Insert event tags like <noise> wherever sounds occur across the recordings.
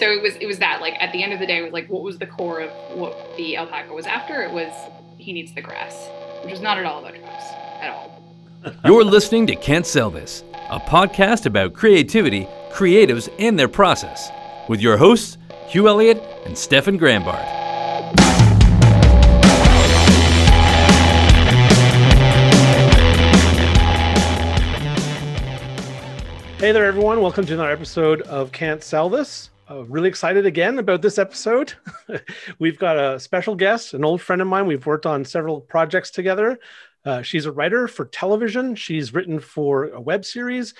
so it was it was that like at the end of the day, it was like what was the core of what the alpaca was after? It was he needs the grass, which was not at all about drugs at all. <laughs> You're listening to Can't Sell This, a podcast about creativity, creatives, and their process, with your hosts, Hugh Elliott and Stefan Grambart. Hey there, everyone. Welcome to another episode of Can't Sell This. Uh, really excited again about this episode. <laughs> We've got a special guest, an old friend of mine. We've worked on several projects together. Uh, she's a writer for television, she's written for a web series.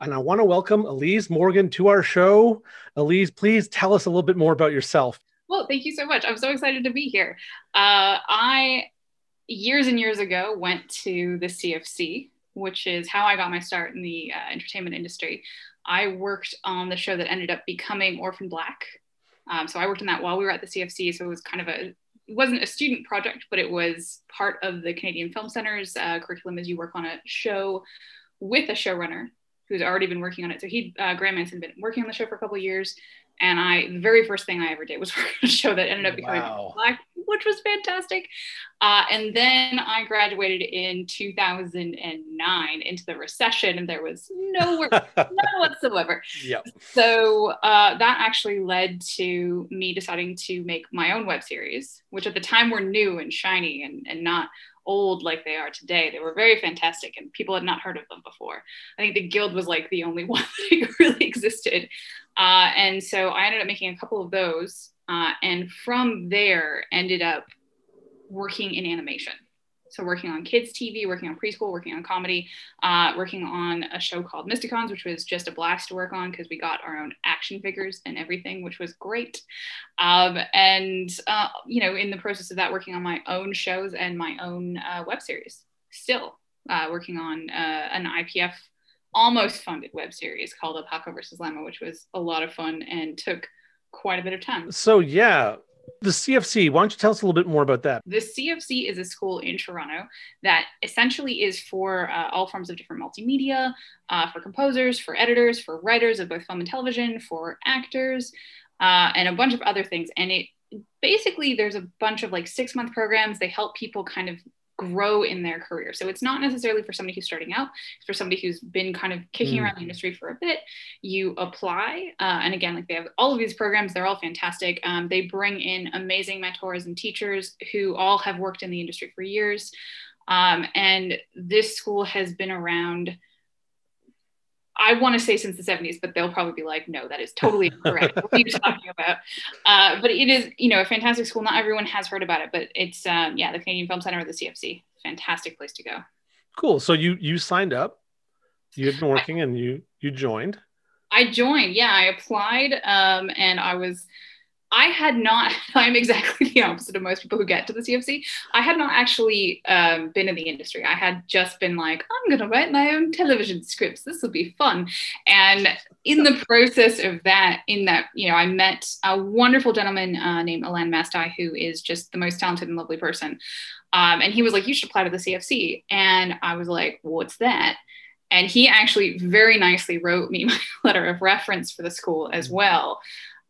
And I want to welcome Elise Morgan to our show. Elise, please tell us a little bit more about yourself. Well, thank you so much. I'm so excited to be here. Uh, I, years and years ago, went to the CFC, which is how I got my start in the uh, entertainment industry. I worked on the show that ended up becoming Orphan Black. Um, so I worked on that while we were at the CFC. So it was kind of a, it wasn't a student project, but it was part of the Canadian Film Center's uh, curriculum as you work on a show with a showrunner who's already been working on it. So he, uh, Graeme Manson, been working on the show for a couple of years. And I, the very first thing I ever did was <laughs> work on a show that ended up becoming wow. Black, which was fantastic. Uh, and then I graduated in 2009 into the recession, and there was no work, <laughs> none whatsoever. Yep. So uh, that actually led to me deciding to make my own web series, which at the time were new and shiny and, and not old like they are today. They were very fantastic and people had not heard of them before. I think the Guild was like the only <laughs> one that really existed. Uh, and so I ended up making a couple of those. Uh, and from there, ended up working in animation. So working on kids TV, working on preschool, working on comedy, uh, working on a show called Mysticons, which was just a blast to work on because we got our own action figures and everything, which was great. Um, and uh, you know, in the process of that, working on my own shows and my own uh, web series. Still uh, working on uh, an IPF almost funded web series called Alpaca versus Llama, which was a lot of fun and took quite a bit of time. So yeah, the CFC, why don't you tell us a little bit more about that? The CFC is a school in Toronto that essentially is for uh, all forms of different multimedia, uh, for composers, for editors, for writers of both film and television, for actors, uh, and a bunch of other things. And it basically, there's a bunch of like six month programs. They help people kind of grow in their career. So it's not necessarily for somebody who's starting out, it's for somebody who's been kind of kicking mm. around the industry for a bit. You apply. Uh, and again, like they have all of these programs, they're all fantastic. Um, they bring in amazing mentors and teachers who all have worked in the industry for years. Um, and this school has been around. I want to say since the 70s, but they'll probably be like, no, that is totally incorrect. what are you talking about? Uh, but it is, you know, a fantastic school. Not everyone has heard about it, but it's, um, yeah, the Canadian Film Center or the CFC. Fantastic place to go. Cool. So you you signed up, you had been working, I, and you you joined. I joined. Yeah, I applied, um, and I was I had not, <laughs> I'm exactly the opposite of most people who get to the CFC. I had not actually um, been in the industry. I had just been like, I'm going to write my own television scripts. This will be fun. And in the process of that, in that, you know, I met a wonderful gentleman uh, named Alan Mastai, who is just the most talented and lovely person. Um, and he was like, You should apply to the CFC. And I was like, What's that? And he actually very nicely wrote me <laughs> my letter of reference for the school as well.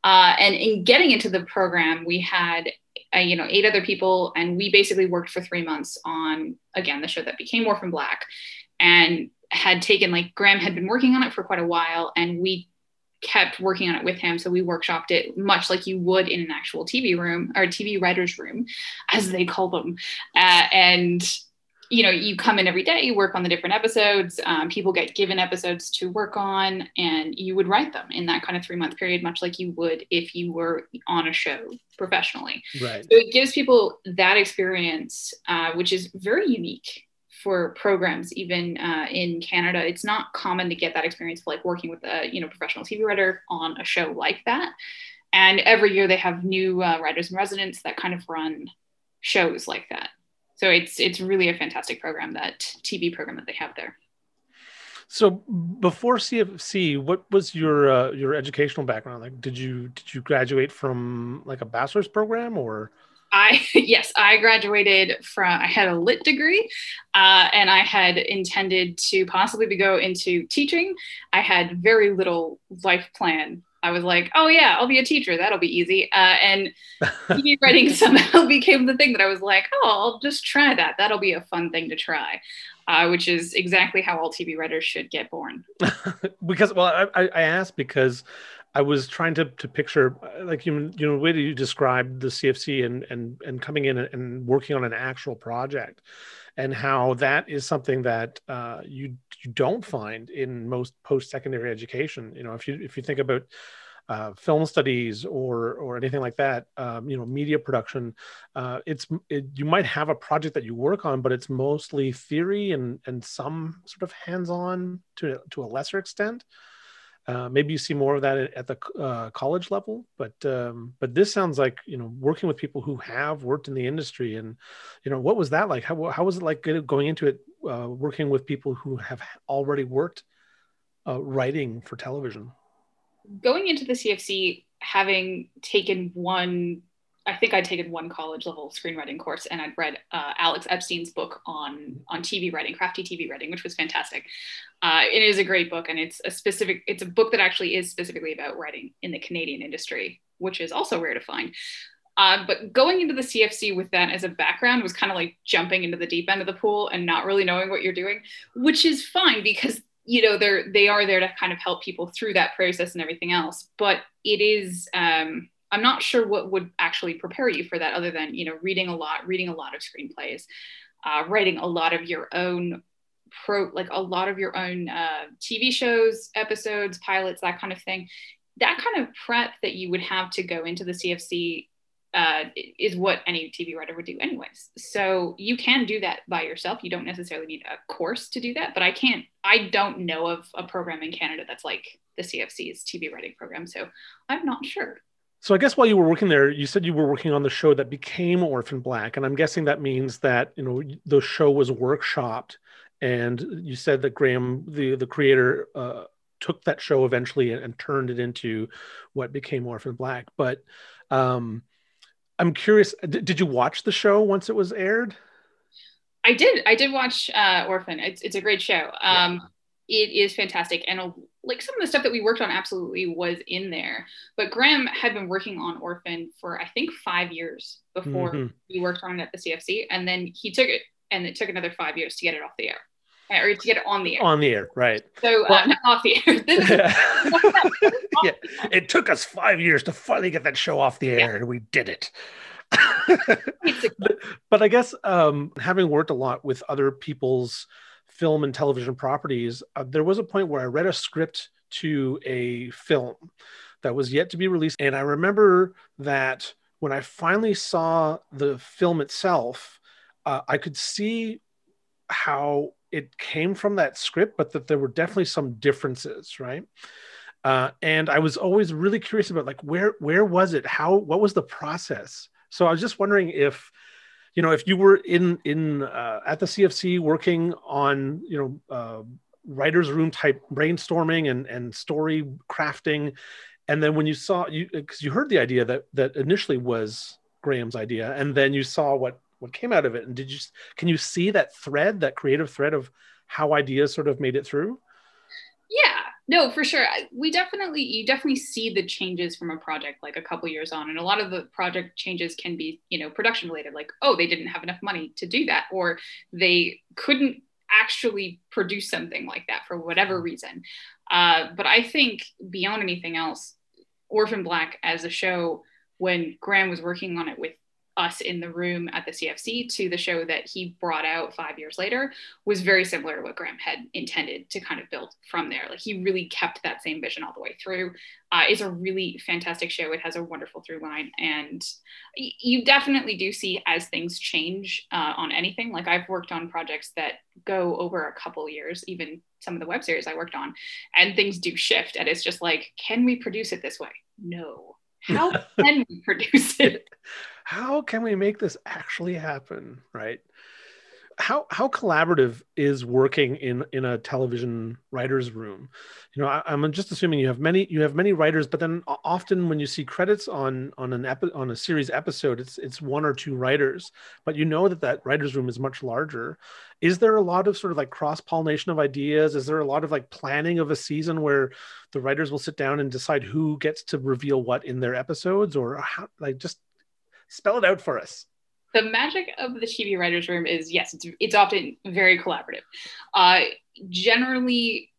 Uh, and in getting into the program, we had uh, you know eight other people, and we basically worked for three months on again the show that became Orphan Black, and had taken like Graeme had been working on it for quite a while, and we kept working on it with him. So we workshopped it much like you would in an actual TV room or TV writers room, as they call them, uh, and you know, you come in every day, you work on the different episodes. Um, people get given episodes to work on, and you would write them in that kind of three month period, much like you would if you were on a show professionally. Right. So it gives people that experience, uh, which is very unique for programs even uh, in canada it's not common to get that experience of like working with a you know professional tv writer on a show like that and every year they have new uh, writers in residence that kind of run shows like that so it's it's really a fantastic program that TV program that they have there. So before CFC, what was your uh, your educational background? Like, did you did you graduate from like a bachelor's program or? I <laughs> yes, I graduated from. I had a lit degree, uh, and I had intended to possibly go into teaching. I had very little life plan I was like, oh yeah, I'll be a teacher. That'll be easy. Uh, and TV <laughs> writing somehow <laughs> became the thing that I was like, oh, I'll just try that. That'll be a fun thing to try, uh, which is exactly how all TV writers should get born. <laughs> because, well, I, I asked because I was trying to to picture like you you know the way that you described the CFC and and and coming in and working on an actual project, and how that is something that uh, you you don't find in most post secondary education. You know, if you if you think about uh, film studies or or anything like that, um, you know, media production, uh, it's it, you might have a project that you work on, but it's mostly theory and and some sort of hands on to to a lesser extent. Uh, maybe you see more of that at, the uh, college level, but um, but this sounds like you know working with people who have worked in the industry, and you know what was that like? How how was it like going into it, uh, working with people who have already worked uh, writing for television? Going into the CFC, having taken one I think I'd taken one college level screenwriting course and I'd read uh, Alex Epstein's book on on TV writing, crafty TV writing, which was fantastic. Uh, it is a great book and it's a specific. It's a book that actually is specifically about writing in the Canadian industry, which is also rare to find. Uh, but going into the CFC with that as a background was kind of like jumping into the deep end of the pool and not really knowing what you're doing, which is fine because you know they're they are there to kind of help people through that process and everything else. But it is. Um, I'm not sure what would actually prepare you for that other than, you know, reading a lot, reading a lot of screenplays, uh, writing a lot of your own pro, like a lot of your own uh, TV shows, episodes, pilots, that kind of thing. That kind of prep that you would have to go into the CFC uh, is what any TV writer would do, anyways. So you can do that by yourself. You don't necessarily need a course to do that, but I can't, I don't know of a program in Canada that's like the CFC's TV writing program. So I'm not sure. So I guess while you were working there, you said you were working on the show that became Orphan Black, and I'm guessing that means that you know the show was workshopped, and you said that Graeme, the the creator, uh, took that show eventually and, and, turned it into what became Orphan Black. But um, I'm curious, d- did you watch the show once it was aired? I did. I did watch uh, Orphan. It's it's a great show. Um, yeah it is fantastic and like some of the stuff that we worked on absolutely was in there but graeme had been working on orphan for i think five years before mm-hmm. he worked on it at the cfc and then he took it and it took another five years to get it off the air or to get it on the air on the air right so uh, not off the air <laughs> <laughs> yeah it took us five years to finally get that show off the air yeah. and we did it but, <laughs> but, i guess um, having worked a lot with other people's film and television properties, uh, there was a point where I read a script to a film that was yet to be released. And I remember that when I finally saw the film itself, uh, I could see how it came from that script, but that there were definitely some differences, right? Uh, and I was always really curious about like where where was it? How what was the process? So I was just wondering if you know if you were in in uh, at the cfc working on you know uh, writers room type brainstorming and and story crafting and then when you saw you because you heard the idea that that initially was graeme's idea and then you saw what what came out of it and did you can you see that thread that creative thread of how ideas sort of made it through? Yeah no for sure. We definitely you definitely see the changes from a project like a couple years on and a lot of the project changes can be you know production related like oh they didn't have enough money to do that or they couldn't actually produce something like that for whatever reason. Uh, but i think beyond anything else orphan black as a show when graeme was working on it with us in the room at the CFC to the show that he brought out five years later was very similar to what Graeme had intended to kind of build from there. Like he really kept that same vision all the way through. Uh, it's a really fantastic show. It has a wonderful through line, and you definitely do see as things change uh, on anything. Like I've worked on projects that go over a couple years, even some of the web series I worked on, and things do shift. And it's just like, can we produce it this way? No. How <laughs> can we produce it? <laughs> how can we make this actually happen right? How how collaborative is working in in a television writers room? You know I, am just assuming you have many you have many writers but then often when you see credits on on an epi- on a series episode it's it's one or two writers but you know that that writers room is much larger. Is there a lot of sort of like cross pollination of ideas? Is there a lot of like planning of a season where the writers will sit down and decide who gets to reveal what in their episodes? Or how like just spell it out for us the magic of the TV writers room is yes, it's it's often very collaborative. Uh, generally,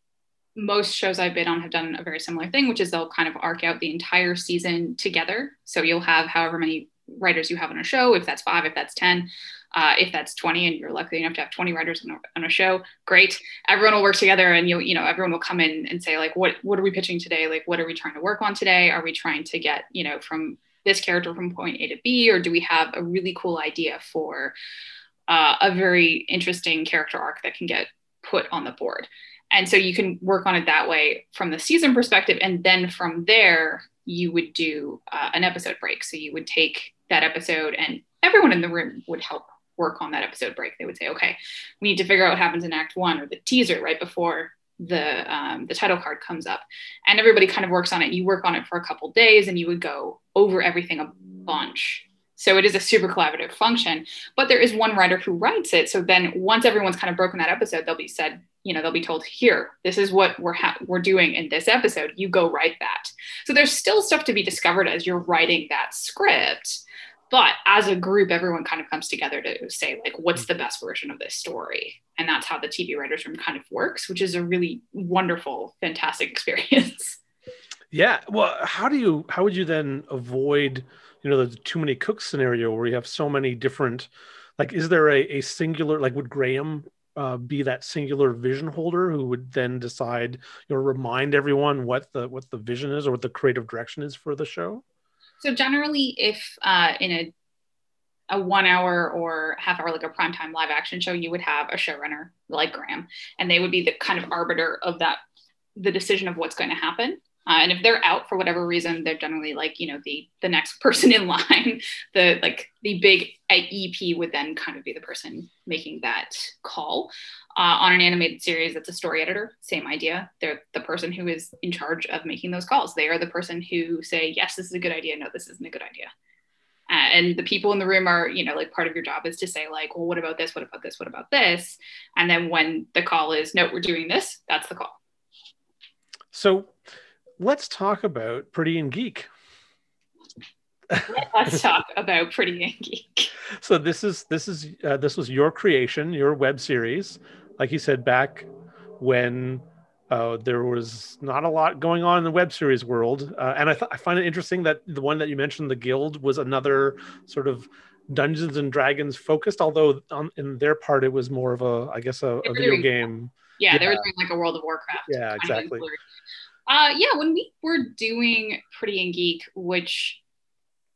most shows I've been on have done a very similar thing, which is they'll kind of arc out the entire season together. So you'll have however many writers you have on a show, if that's five, if that's ten. Uh, if that's 20 and you're lucky enough to have 20 writers on a, on a, show great everyone will work together and you you know everyone will come in and say like what what are we pitching today like what are we trying to work on today are we trying to get you know from this character from point A to B, or do we have a really cool idea for uh, a very interesting character arc that can get put on the board? And so you can work on it that way from the season perspective. And then from there, you would do uh, an episode break. So you would take that episode, and everyone in the room would help work on that episode break. They would say, okay, we need to figure out what happens in act one or the teaser right before the um, the title card comes up. And everybody kind of works on it. You work on it for a couple days and you would go over everything a bunch. So it is a super collaborative function but there is one writer who writes it. So then once everyone's kind of broken that episode they'll be said you know they'll be told here this is what we're ha- we're doing in this episode. You go write that. So there's still stuff to be discovered as you're writing that script but as a group everyone kind of comes together to say like what's the best version of this story and that's how the tv writers room kind of works which is a really wonderful fantastic <laughs> experience. Yeah well how do you how would you then avoid you know the too many cooks scenario where you have so many different like is there a, a singular like would graeme uh, be that singular vision holder who would then decide you know remind everyone what the what the vision is or what the creative direction is for the show? So generally, if uh, in a a one hour or half hour, like a primetime live action show, you would have a showrunner like Graeme, and they would be the kind of arbiter of that, the decision of what's going to happen. Uh, and if they're out for whatever reason, they're generally like, you know, the the next <laughs> person in line. The like the big EP would then kind of be the person making that call. Uh, on an animated series, that's a story editor. Same idea. They're the person who is in charge of making those calls. They are the person who say, yes, this is a good idea. No, this isn't a good idea. And the people in the room are, you know, like part of your job is to say, like, well, what about this? What about this? What about this? And then when the call is, no, we're doing this, that's the call. So let's talk about Pretty and Geek. let's talk about Pretty and Geek. <laughs> So this is this is uh, this was your creation, your web series, like you said back when uh, there was not a lot going on in the web series world, uh, and I, th- I find it interesting that the one that you mentioned, the Guild, was another sort of Dungeons and Dragons focused. Although on, in their part, it was more of a, I guess, a, a video game. Yeah, yeah, they were doing like a World of Warcraft. Yeah, exactly. Uh, yeah, when we were doing Pretty and Geek, which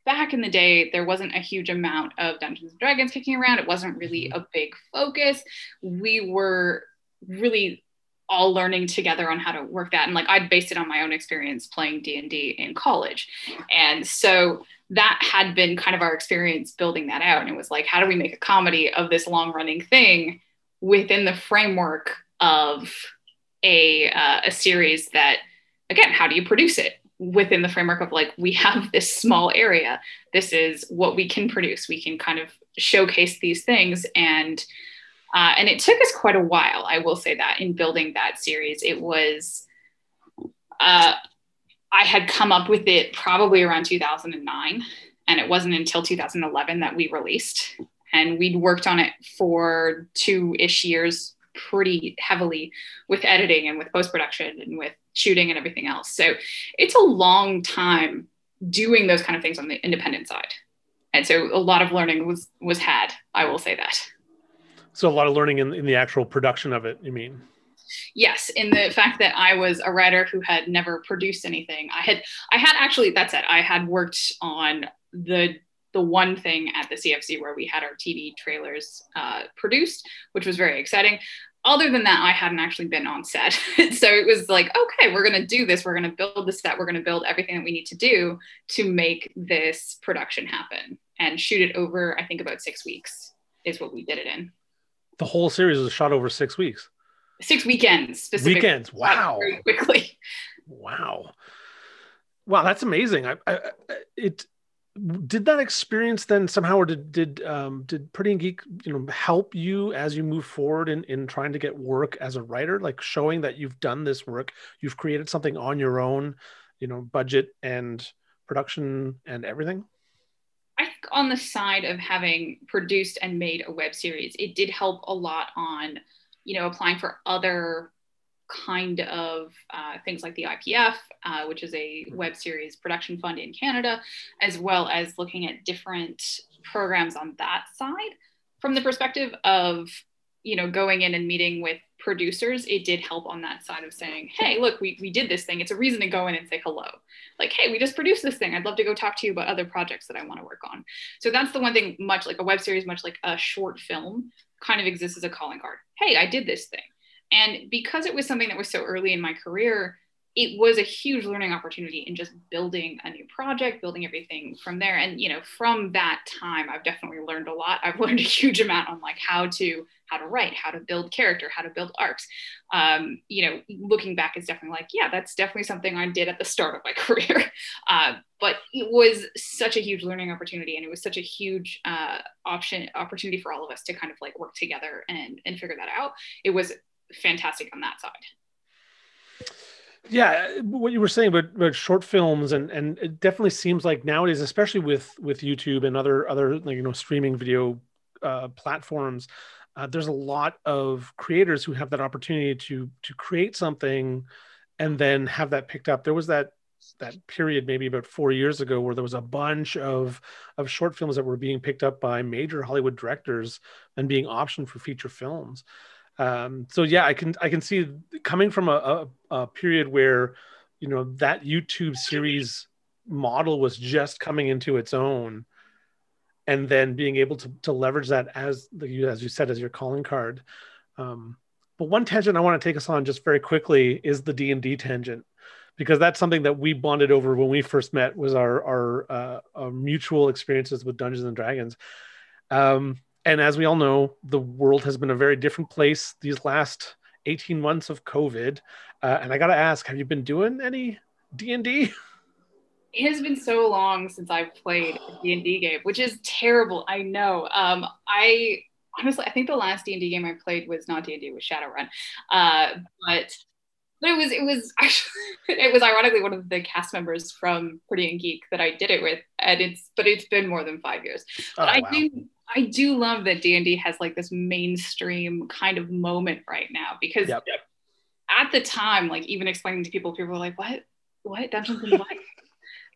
back in the day, there wasn't a huge amount of Dungeons and Dragons kicking around. It wasn't really mm-hmm. a big focus. We were really all learning together on how to work that and like i'd based it on my own experience playing d&d in college and so that had been kind of our experience building that out and it was like how do we make a comedy of this long running thing within the framework of a, uh, a series that again, how do you produce it within the framework of like, we have this small area. This is what we can produce. We can kind of showcase these things. And uh, and it took us quite a while, I will say that, in building that series. It was, uh, I had come up with it probably around 2009, and it wasn't until 2011 that we released. And we'd worked on it for two ish years pretty heavily with editing and with post production and with shooting and everything else. So it's a long time doing those kind of things on the independent side. And so a lot of learning was was had, I will say that. So a lot of learning in, in the actual production of it, you mean? Yes, in the fact that I was a writer who had never produced anything. I had I had actually that's it. I had worked on the the one thing at the CFC where we had our TV trailers uh, produced, which was very exciting other than that, I hadn't actually been on set. <laughs> so it was like, okay, we're going to do this. We're going to build the set. We're going to build everything that we need to do to make this production happen and shoot it over, I think, about six weeks is what we did it in. The whole series was shot over six weeks. Six weekends specifically. Weekends. Wow. Very quickly. Wow. Wow, that's amazing. I, I it did that experience then somehow or did did um did pretty and geek you know help you as you move forward in in trying to get work as a writer like showing that you've done this work you've created something on your own you know budget and production and everything on the side of having produced and made a web series, it did help a lot on, you know, applying for other kind of uh, things like the IPF, uh, which is a web series production fund in Canada, as well as looking at different programs on that side from the perspective of, you know, going in and meeting with producers, it did help on that side of saying, hey, look, we, we did this thing. It's a reason to go in and say hello. Like, hey, we just produced this thing. I'd love to go talk to you about other projects that I want to work on. So that's the one thing, much like a web series, much like a short film, kind of exists as a calling card. Hey, I did this thing. And because it was something that was so early in my career, it was a huge learning opportunity in just building a new project, building everything from there. And you know, from that time, I've definitely learned a lot. I've <laughs> learned a huge amount on like how to how to write, how to build character, how to build arcs. Um, you know, looking back, it's definitely like, yeah, that's definitely something I did at the start of my <laughs> career. Uh, but it was such a huge learning opportunity, and it was such a huge uh, option opportunity for all of us to kind of like work together and and figure that out. It was fantastic on that side yeah what you were saying about, about short films and and it definitely seems like nowadays especially with with youtube and other other like, you know streaming video uh, platforms uh, there's a lot of creators who have that opportunity to to create something and then have that picked up. There was that that period maybe about four years ago where there was a bunch of of short films that were being picked up by major hollywood directors and being optioned for feature films um, so yeah, I can I can see coming from a, a, a period where you know that YouTube series model was just coming into its own, and then being able to to leverage that as the as you said as your calling card. Um, but one tangent I want to take us on just very quickly is the D and D tangent, because that's something that we bonded over when we first met was our our, uh, our mutual experiences with Dungeons and Dragons. Um, and as we all know, the world has been a very different place these last 18 months of COVID. Uh, and I got to ask, have you been doing any D&D? It has been so long since I've played a D&D game, which is terrible. I know. Um, I honestly, I think the last D&D game I played was not D&D, it was Shadowrun. Uh, but but it was it was actually <laughs> it was ironically one of the cast members from Pretty and Geek that I did it with, and it's but it's been more than five years. But oh, I wow. do I do love that D&D has like this mainstream kind of moment right now because yep. at the time, like even explaining to people, people were like, what, what Dungeons and what? <laughs>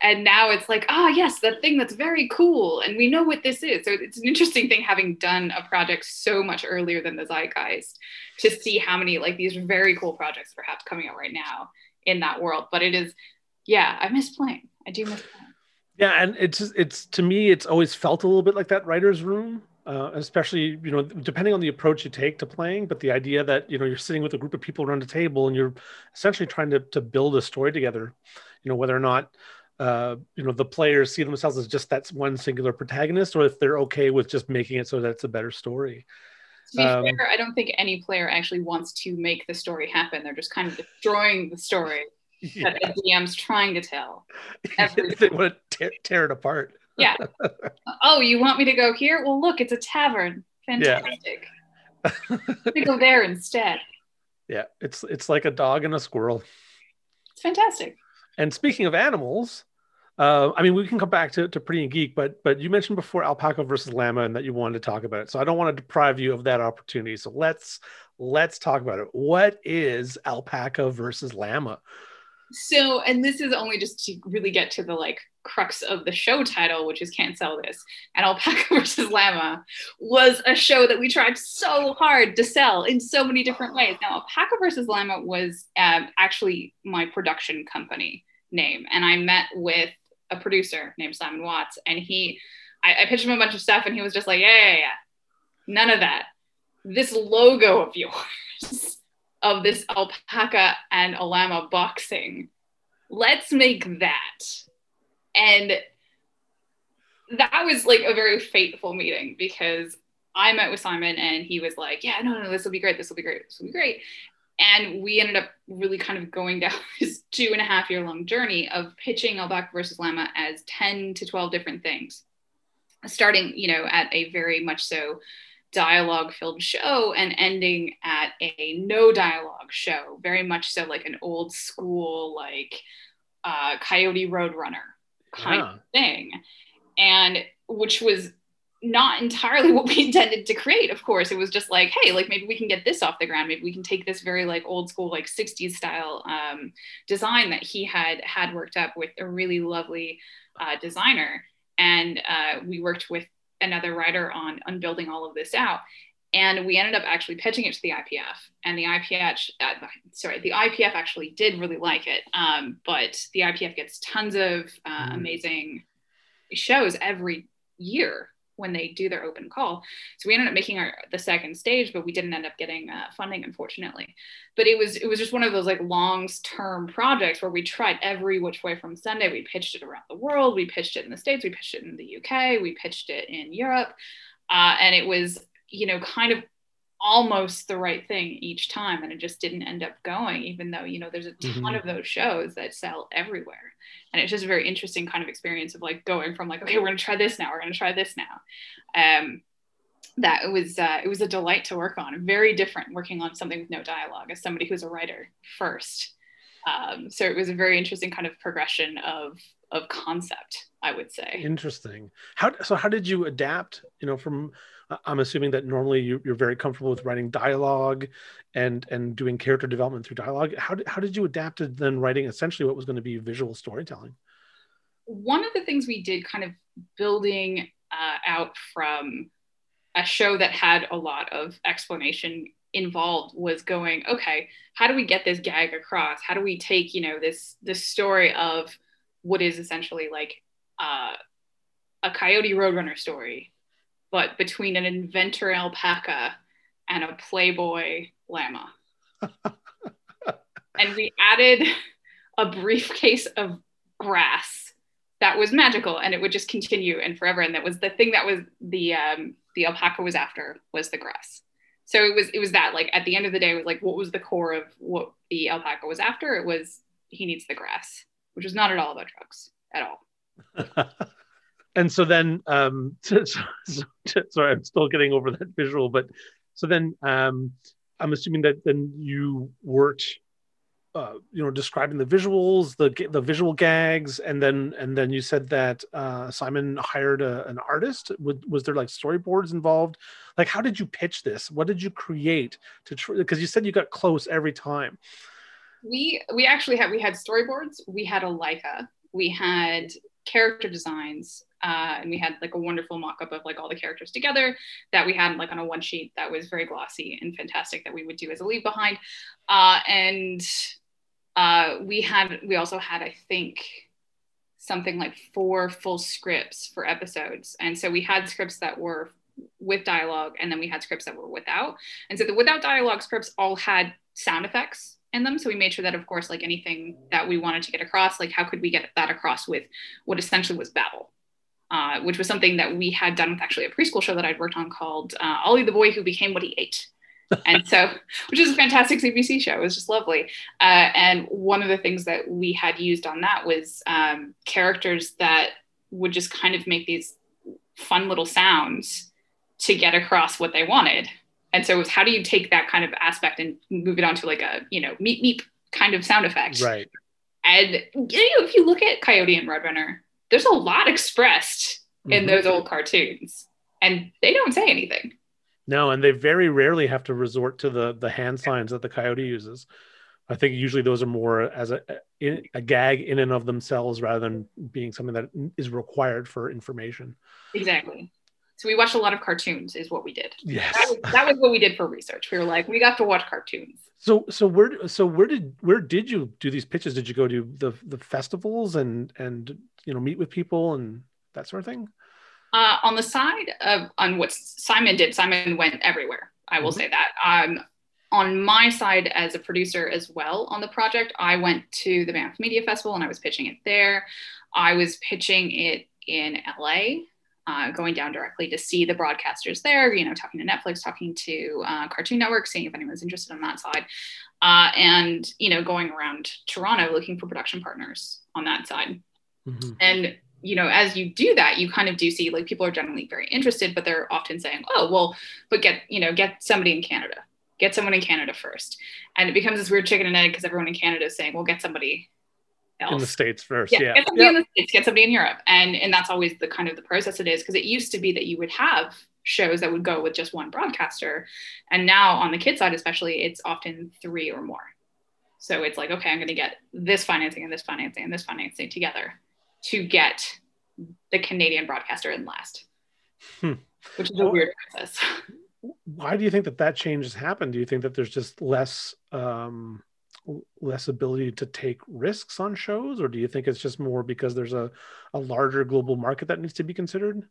and now it's like, ah, oh, yes, the thing that's very cool. And we know what this is. So it's an interesting thing having done a project so much earlier than the zeitgeist to see how many like these very cool projects perhaps coming out right now in that world. But it is, yeah, I miss playing. I do miss playing. Yeah, and it's it's to me, it's always felt a little bit like that writer's room, uh, especially you know depending on the approach you take to playing. But the idea that you know you're sitting with a group of people around a table and you're essentially trying to to build a story together, you know whether or not uh, you know the players see themselves as just that one singular protagonist, or if they're okay with just making it so that's a better story. To be um, fair, I don't think any player actually wants to make the story happen. They're just kind of destroying the story yeah. that the DM's trying to tell. <laughs> they want to tear, tear it apart. yeah. <laughs> Oh, you want me to go here? Well, look, it's a tavern. Fantastic. <laughs> Yeah. Me go there instead. Yeah, it's it's like a dog and a squirrel. It's fantastic. And speaking of animals, uh, I mean, we can come back to, to Pretty and Geek, but but you mentioned before alpaca versus llama and that you wanted to talk about it. So I don't want to deprive you of that opportunity. So let's let's talk about it. What is alpaca versus llama? So and this is only just to really get to the like crux of the show title which is can't sell this and alpaca <laughs> versus llama was a show that we tried so hard to sell in so many different ways. Now alpaca versus llama was um, actually my production company name and i met with a producer named simon watts and he I, I pitched him a bunch of stuff and he was just like yeah yeah yeah none of that. This logo of yours of this alpaca and a llama boxing. Let's make that. And that was like a very fateful meeting because I met with Simon and he was like, yeah, no, no, this will be great. This will be great. This will be great. And we ended up really kind of going down <laughs> this two and a half year long journey of pitching Alpaca versus Llama as 10 to 12 different things, starting, you know, at a very much so dialogue filled show and ending at a no dialogue show, very much so like an old school, like uh, Coyote Roadrunner kind yeah. of thing. And which was not entirely <laughs> what we intended to create of course it was just like hey like maybe we can get this off the ground maybe we can take this very like old school like 60s style um, design that he had had worked up with a really lovely uh, designer and uh, we worked with another writer on on building all of this out. And we ended up actually pitching it to the IPF and the IPF uh, sorry the IPF actually did really like it. Um, but the IPF gets tons of uh, mm. amazing shows every year when they do their open call. So we ended up making our the second stage, but we didn't end up getting uh, funding, unfortunately. But it was it was just one of those like long term projects where we tried every which way from Sunday. We pitched it around the world. We pitched it in the states. We pitched it in the UK. We pitched it in Europe, uh, and it was you know kind of almost the right thing each time and it just didn't end up going even though you know there's a ton mm-hmm. of those shows that sell everywhere. And it's just a very interesting kind of experience of like going from like okay we're going to try this now we're going to try this now. Um that it was uh, it was a delight to work on very different working on something with no dialogue as somebody who's a writer first. Um, so it was a very interesting kind of progression of of concept i would say. Interesting. How so how did you adapt you know from I'm assuming that normally you, are very comfortable with writing dialogue and and doing character development through dialogue. How did, how did you adapt to then writing essentially what was going to be visual storytelling? One of the things we did, kind of building uh, out from a show that had a lot of explanation involved, was going, okay, how do we get this gag across? How do we take you know this this story of what is essentially like uh, a Coyote Roadrunner story but between an inventor alpaca and a playboy llama. <laughs> and we added a briefcase of grass that was magical and it would just continue and forever. And that was the thing that was the um, the alpaca was after was the grass. So it was it was that like at the end of the day it was like what was the core of what the alpaca was after? It was he needs the grass which was not at all about drugs at all <laughs> and so then um <laughs> so, so, so, sorry i'm still getting over that visual but so then um i'm assuming that then you worked uh, you know describing the visuals the the visual gags and then and then you said that uh, simon hired a, an artist. Was, was there like storyboards involved? Like how did you pitch this? What did you create to because tr- you said you got close every time. We we actually had we had storyboards we had a leica we had character designs uh, and we had like a wonderful mock-up of like all the characters together that we had like on a one sheet that was very glossy and fantastic that we would do as a leave behind. Uh, and uh, we had we also had i think something like four full scripts for episodes. And so we had scripts that were with dialogue and then we had scripts that were without. And so the without dialogue scripts all had sound effects in them. So we made sure that, of course, like anything that we wanted to get across, like how could we get that across with what essentially was babble, uh, which was something that we had done with actually a preschool show that I'd worked on called uh, Ollie the Boy Who Became What He Ate. <laughs> and so, which is a fantastic CBC show. It was just lovely. Uh, and one of the things that we had used on that was um, characters that would just kind of make these fun little sounds to get across what they wanted and so it was how do you take that kind of aspect and move it onto like a you know meep meep kind of sound effect right and you know if you look at coyote and roadrunner there's a lot expressed mm-hmm. in those old cartoons and they don't say anything. No and they very rarely have to resort to the the hand signs that the coyote uses. I think usually those are more as a a gag in and of themselves rather than being something that is required for information. Exactly so we watched a lot of cartoons, is what we did. Yes, that was, that was what we did for research. We were like, we got to watch cartoons. So, so where, so where did where did you do these pitches? Did you go to the the festivals and and you know meet with people and that sort of thing? Uh, on the side of on what Simon did, Simon went everywhere. I will mm-hmm. say that. Um, on my side as a producer as well on the project, I went to the Banff Media Festival and I was pitching it there. I was pitching it in LA uh, going down directly to see the broadcasters there, you know, talking to Netflix, talking to uh, Cartoon Network, seeing if anyone's interested on that side, uh, and you know, going around Toronto looking for production partners on that side. Mm-hmm. And you know, as you do that, you kind of do see like people are generally very interested, but they're often saying, "Oh, well, but get you know, get somebody in Canada, get someone in Canada first," and it becomes this weird chicken and egg because everyone in Canada is saying, "Well, get somebody else. in the states first. Yeah, yeah. get somebody in the states, get somebody in Europe, and and that's always the kind of the process it is because it used to be that you would have shows that would go with just one broadcaster, and now on the kid side especially, it's often three or more. So it's like, okay, I'm going to get this financing and this financing and this financing together to get the Canadian broadcaster in last, hmm. which is a weird process. Why do you think that that change has happened? Do you think that there's just less um, less ability to take risks on shows or do you think it's just more because there's a, a larger global market that needs to be considered?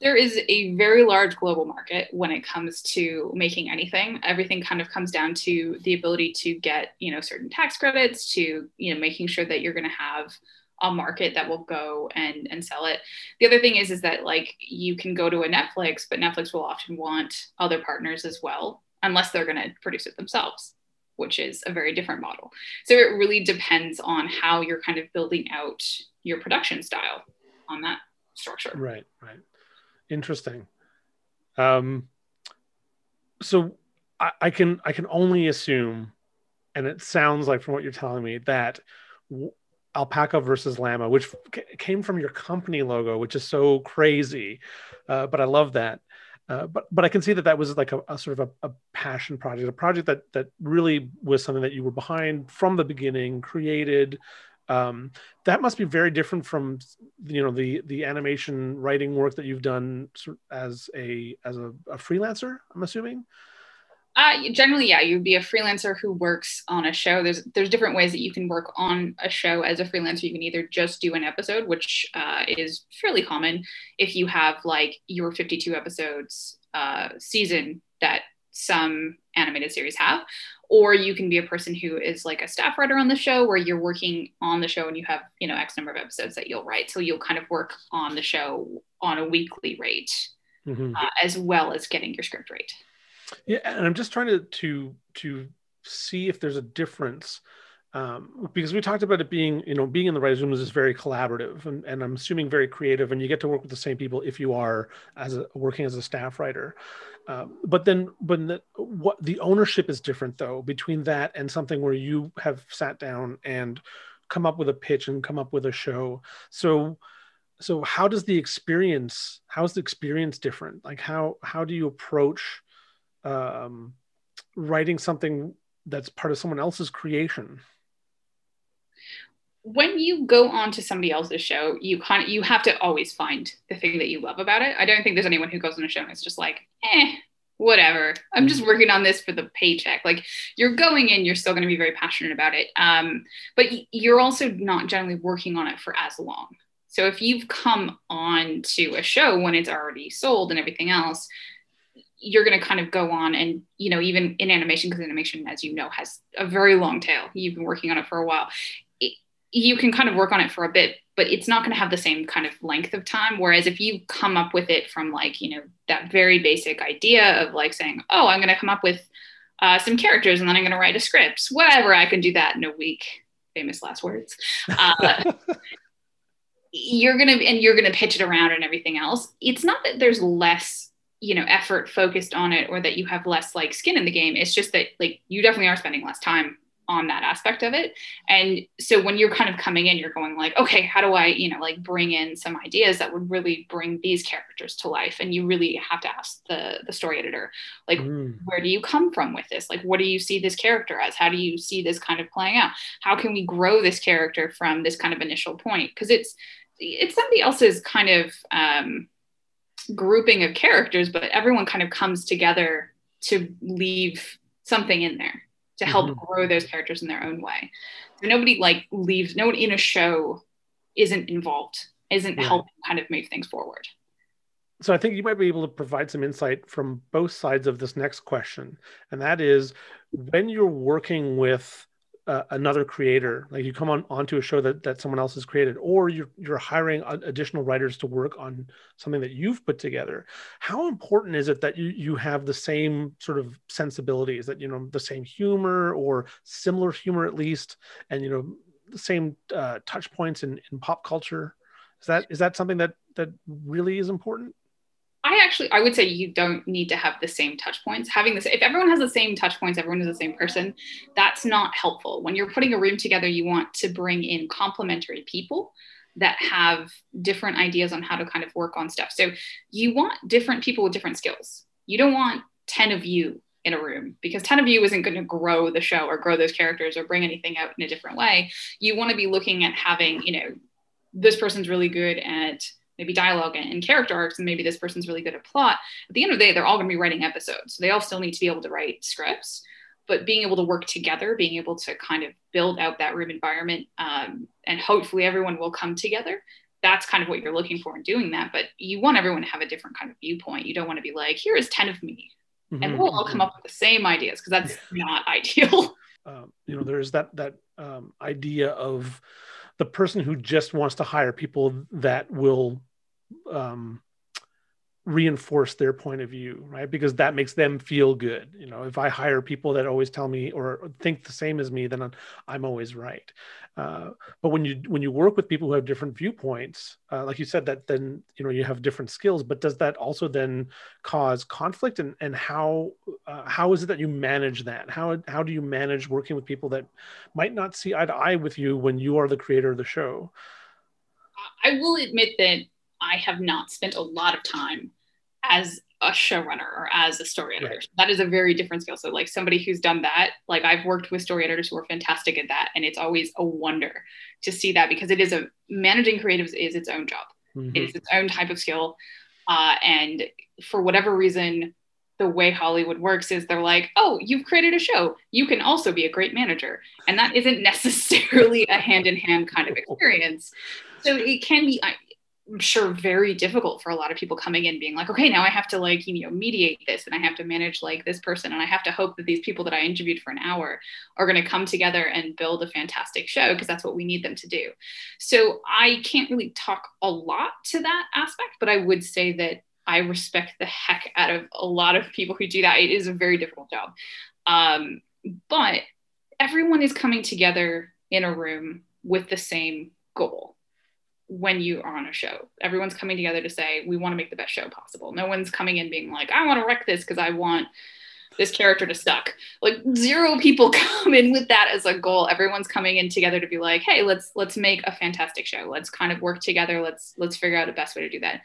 There is a very large global market when it comes to making anything. Everything kind of comes down to the ability to get you know certain tax credits to you know making sure that you're going to have a market that will go and and sell it. The other thing is is that like you can go to a netflix but netflix will often want other partners as well unless they're going to produce it themselves which is a very different model. So it really depends on how you're kind of building out your production style on that structure. Right, right. Interesting. Um, so I, I can I can only assume, and it sounds like from what you're telling me that w- alpaca versus llama, which c- came from your company logo, which is so crazy, uh, but I love that. Uh, but but I can see that that was like a, a sort of a, a, passion project, a project that that really was something that you were behind from the beginning, created. Um, that must be very different from you know the the animation writing work that you've done as a as a, a freelancer. I'm assuming. Uh, generally, yeah, you'd be a freelancer who works on a show. There's there's different ways that you can work on a show as a freelancer. You can either just do an episode, which uh, is fairly common if you have like your 52 episodes uh, season that some animated series have, or you can be a person who is like a staff writer on the show, where you're working on the show and you have you know X number of episodes that you'll write. So you'll kind of work on the show on a weekly rate, mm-hmm. Uh, as well as getting your script rate. Yeah, and I'm just trying to to to see if there's a difference um, because we talked about it being you know being in the writers room is very collaborative and, and i'm assuming very creative and you get to work with the same people if you are as a, working as a staff writer. Um, but then but the, what the ownership is different though between that and something where you have sat down and come up with a pitch and come up with a show. So so how does the experience how's the experience different? Like how how do you approach um, writing something that's part of someone else's creation. When you go on to somebody else's show you kind of you have to always find the thing that you love about it. I don't think there's anyone who goes on a show and it's just like eh whatever. I'm just working on this for the paycheck. Like you're going in you're still going to be very passionate about it. Um, but you're also not generally working on it for as long. So if you've come on to a show when it's already sold and everything else you're going to kind of go on and you know even in animation because animation as you know has a very long tail. You've been working on it for a while. It, you can kind of work on it for a bit but it's not going to have the same kind of length of time. Whereas if you come up with it from like you know that very basic idea of like saying oh i'm going to come up with uh, some characters and then i'm going to write a script. Whatever i can do that in a week. Famous last words. Uh, <laughs> you're going to and you're going to pitch it around and everything else. It's not that there's less you know effort focused on it or that you have less like skin in the game it's just that like you definitely are spending less time on that aspect of it. And so when you're kind of coming in you're going like okay how do i you know like bring in some ideas that would really bring these characters to life? And you really have to ask the the story editor like mm. where do you come from with this? Like what do you see this character as? How do you see this kind of playing out? How can we grow this character from this kind of initial point? Because it's it's somebody else's kind of um grouping of characters, but everyone kind of comes together to leave something in there to help mm-hmm. grow those characters in their own way. So nobody like leaves, no one in a show isn't involved, isn't yeah. helping kind of move things forward. So I think you might be able to provide some insight from both sides of this next question. And that is when you're working with uh, another creator, like you come on onto a show that, that someone else has created, or you're you're hiring additional writers to work on something that you've put together. How important is it that you you have the same sort of sensibilities, that you know the same humor or similar humor at least, and you know the same uh, touch points in, in pop culture? Is that is that something that that really is important? I actually I would say you don't need to have the same touch points. Having this if everyone has the same touch points, everyone is the same person, that's not helpful. When you're putting a room together, you want to bring in complementary people that have different ideas on how to kind of work on stuff. So you want different people with different skills. You don't want 10 of you in a room because 10 of you isn't going to grow the show or grow those characters or bring anything out in a different way. You want to be looking at having, you know, this person's really good at maybe dialogue and, character arcs, and maybe this person's really good at plot. At the end of the day, they're all going to be writing episodes. So they all still need to be able to write scripts, but being able to work together, being able to kind of build out that room environment, um, and hopefully everyone will come together. That's kind of what you're looking for in doing that. But you want everyone to have a different kind of viewpoint. You don't want to be like, here is 10 of me. Mm-hmm. And we'll all come up with the same ideas because that's not <laughs> ideal. Um, you know, there's that that um, idea of the person who just wants to hire people that will um, reinforce their point of view right? Because that makes them feel good. You know if i hire people that always tell me or think the same as me then i'm always right. Uh, but when you when you work with people who have different viewpoints uh, like you said that then you know you have different skills but does that also then cause conflict? And and how uh, how is it that you manage that? How how do you manage working with people that might not see eye to eye with you when you are the creator of the show? I will admit that I have not spent a lot of time as a showrunner or as a story editor. Right. That is a very different skill. So, like somebody who's done that, like I've worked with story editors who are fantastic at that, and it's always a wonder to see that because it is a managing creatives is its own job. Mm-hmm. It is its own type of skill, uh, and for whatever reason, the way Hollywood works is they're like, oh, you've created a show. You can also be a great manager. And that isn't <laughs> necessarily a hand in hand kind of <laughs> experience. So it can be, I'm sure very difficult for a lot of people coming in being like, okay, now I have to like, you know, mediate this and I have to manage like this person. And I have to hope that these people that I interviewed for an hour are going to come together and build a fantastic show because that's what we need them to do. So I can't really talk a lot to that aspect, but I would say that I respect the heck out of a lot of people who do that. It is a very difficult job. Um, but everyone is coming together in a room with the same goal when you are on a show. Everyone's coming together to say, we want to make the best show possible. No one's coming in being like, I want to wreck this because I want this character to suck. Like zero people <laughs> come in with that as a goal. Everyone's coming in together to be like, hey, let's let's make a fantastic show. Let's kind of work together. Let's let's figure out the best way to do that.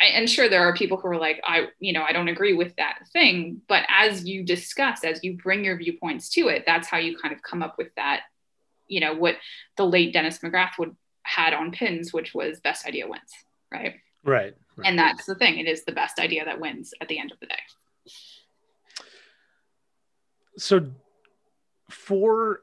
I, and sure, there are people who are like, I, you know, I don't agree with that thing. But as you discuss, as you bring your viewpoints to it, that's how you kind of come up with that, you know, what the late Denis McGrath would had on pins, which was best idea wins, right? Right. right. And that's the thing. It is the best idea that wins at the end of the day. So for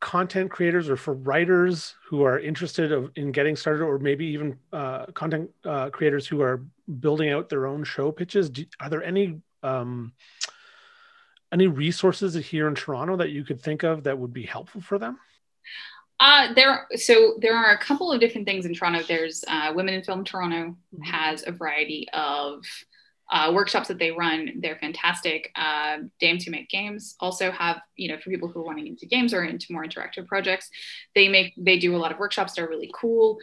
content creators or for writers who are interested in getting started or maybe even uh, content uh, creators who are building out their own show pitches do, are there any um, any resources here in toronto that you could think of that would be helpful for them uh, there, so there are a couple of different things in Toronto. There's uh, Women in Film Toronto mm-hmm. has a variety of uh, workshops that they run. They're fantastic. Uh, Dames Who Make Games also have, you know, for people who are wanting into games or into more interactive projects, they make they do a lot of workshops. They're really cool.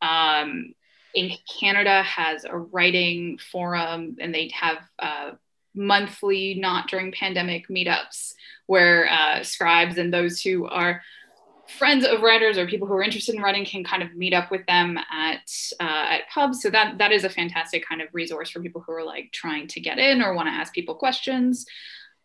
Um, in Canada has a writing forum, and they have uh, monthly, not during pandemic meetups where uh, scribes and those who are friends of writers or people who are interested in writing can kind of meet up with them at uh, at pubs. So that that is a fantastic kind of resource for people who are like trying to get in or want to ask people questions,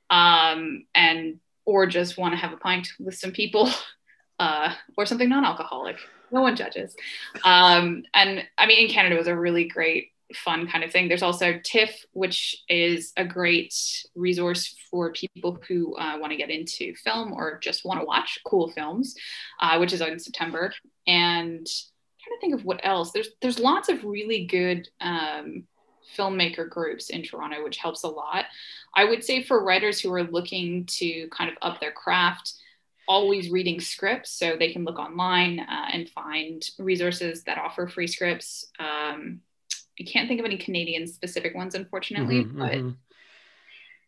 um, and or just want to have a pint with some people, <laughs> uh, or something non-alcoholic. No one judges. Um, and I mean, in Canada, it was a really great fun kind of thing. There's also TIFF, which is a great resource for people who uh, want to get into film or just want to watch cool films, uh, which is out in September. And I'm trying to think of what else. There's there's lots of really good um, filmmaker groups in Toronto, which helps a lot. I would say for writers who are looking to kind of up their craft, always reading scripts so they can look online uh, and find resources that offer free scripts um, i can't think of any canadian specific ones unfortunately mm-hmm, but mm-hmm.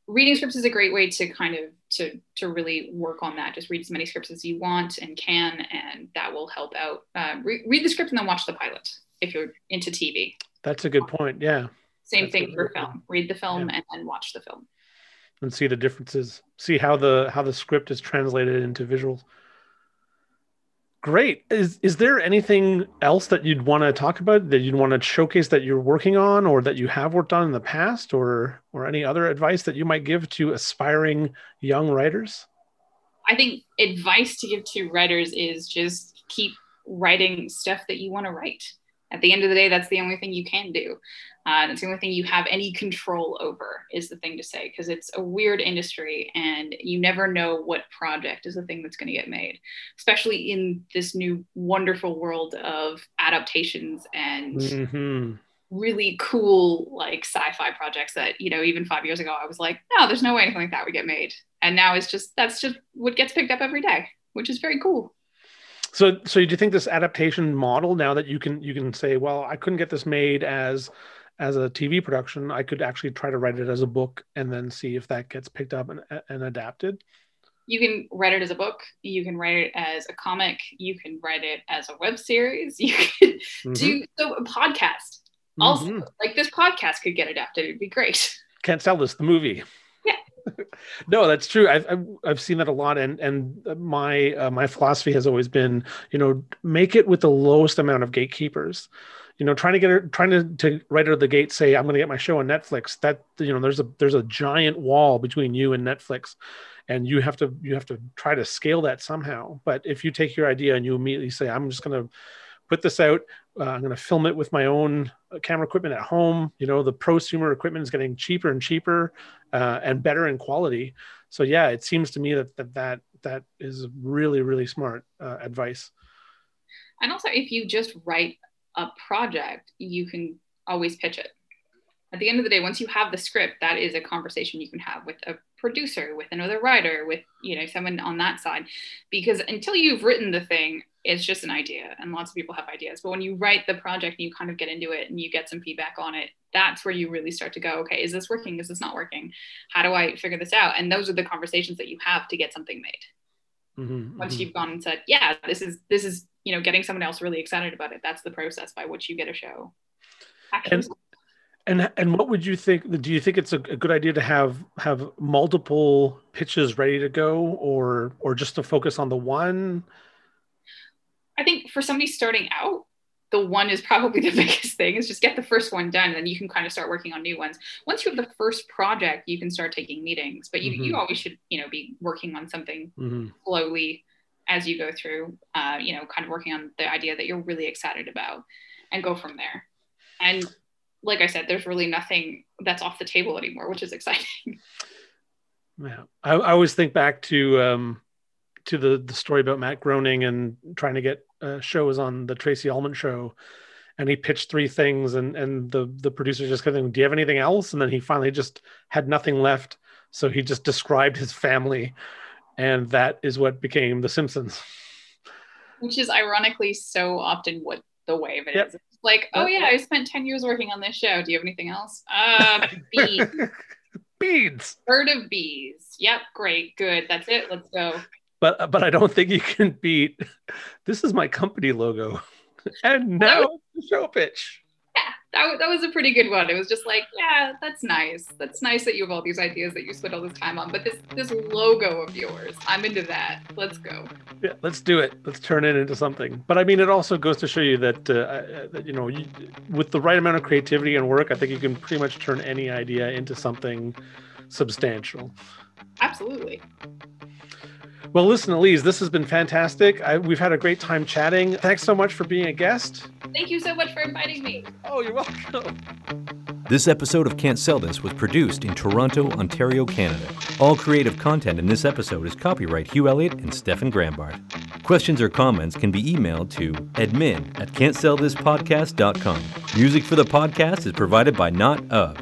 reading scripts is a great way to kind of to to really work on that. Just read as many scripts as you want and can and that will help out. Uh, re- read the script and then watch the pilot if you're into tv that's a good point yeah. Same That's thing for film. Read the film yeah. and then watch the film. And see the differences. See how the how the script is translated into visuals great. Is is there anything else that you'd want to talk about that you'd want to showcase that you're working on or that you have worked on in the past or or any other advice that you might give to aspiring young writers? I think advice to give to writers is just keep writing stuff that you want to write. At the end of the day that's the only thing you can do uh, it's the only thing you have any control over is the thing to say because it's a weird industry and you never know what project is the thing that's going to get made especially in this new wonderful world of adaptations and mm-hmm. really cool like sci-fi projects that you know even five years ago i was like no there's no way anything like that would get made and now it's just that's just what gets picked up every day which is very cool so so do you think this adaptation model now that you can you can say well i couldn't get this made as as a TV production, I could actually try to write it as a book and then see if that gets picked up and, and adapted. You can write it as a book. You can write it as a comic. You can write it as a web series. <laughs> You can mm-hmm. do so a podcast. Also, mm-hmm. like this podcast could get adapted. It'd be great. <laughs> Can't sell this the movie. Yeah. <laughs> no, that's true. I've, I've, I've seen that a lot, and and my uh, my philosophy has always been, you know, make it with the lowest amount of gatekeepers you know trying to get her trying to, to right out of the gate say i'm going to get my show on netflix. That you know there's a there's a giant wall between you and netflix and you have to you have to try to scale that somehow. But if you take your idea and you immediately say i'm just going to put this out uh, i'm going to film it with my own uh, camera equipment at home you know the prosumer equipment is getting cheaper and cheaper uh, and better in quality. So yeah it seems to me that that that, that is really really smart uh, advice. And also if you just write a project, you can always pitch it. At the end of the day, once you have the script, that is a conversation you can have with a producer, with another writer, with you know someone on that side. Because until you've written the thing, it's just an idea, and lots of people have ideas. But when you write the project and you kind of get into it and you get some feedback on it, that's where you really start to go, okay, is this working? Is this not working? How do I figure this out? And those are the conversations that you have to get something made. Mm-hmm, Once mm-hmm. you've gone and said, yeah, this is this is you know getting someone else really excited about it that's the process by which you get a show and, and and what would you think do you think it's a, a, good idea to have have multiple pitches ready to go or or just to focus on the one i think for somebody starting out the one is probably <laughs> the biggest thing is just get the first one done and then you can kind of start working on new ones once you have the first project you can start taking meetings but you, mm-hmm. you always should you know be working on something mm-hmm. slowly as you go through, uh, you know, kind of working on the idea that you're really excited about and go from there. And like I said, there's really nothing that's off the table anymore, which is exciting. <laughs> Yeah. I, I always think back to, um, to the, the story about Matt Groening and trying to get uh, shows on the Tracey Ullman show. And he pitched three things and, and the, the producer just kind of, do you have anything else? And then he finally just had nothing left. So he just described his family and that is what became The Simpsons. Which is ironically so often what the way of it yep. is. It's like, oh yeah, I spent 10 years working on this show. Do you have anything else? Uh, <laughs> beans. <laughs> beans. Herd of bees. Yep, great, good. That's it. Let's go. But but I don't think you can beat. This is my company logo, <laughs> and now the show pitch that, that was a pretty good one. It was just like, yeah, that's nice. That's nice that you have all these ideas that you spent all this time on. But this this logo of yours, I'm into that. Let's go. Yeah, let's do it. Let's turn it into something. But I mean, it also goes to show you that, uh, uh, that you know, you, with the right amount of creativity and work, I think you can pretty much turn any idea into something substantial. Absolutely. Well, listen, Elise, this has been fantastic. I, we've had a great time chatting. Thanks so much for being a guest. Thank you so much for inviting me. Oh, you're welcome. This episode of Can't Sell This was produced in Toronto, Ontario, Canada. All creative content in this episode is copyright Hugh Elliott and Stefan Grambart. Questions or comments can be emailed to admin at can'tsellthispodcast.com. Music for the podcast is provided by Not Of.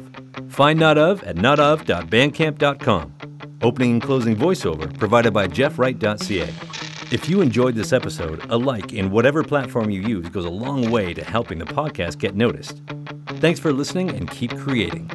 Find Not Of at notof.bandcamp.com. Opening and closing voiceover provided by jeffwright.ca. If you enjoyed this episode, a like in whatever platform you use goes a long way to helping the podcast get noticed. Thanks for listening and keep creating.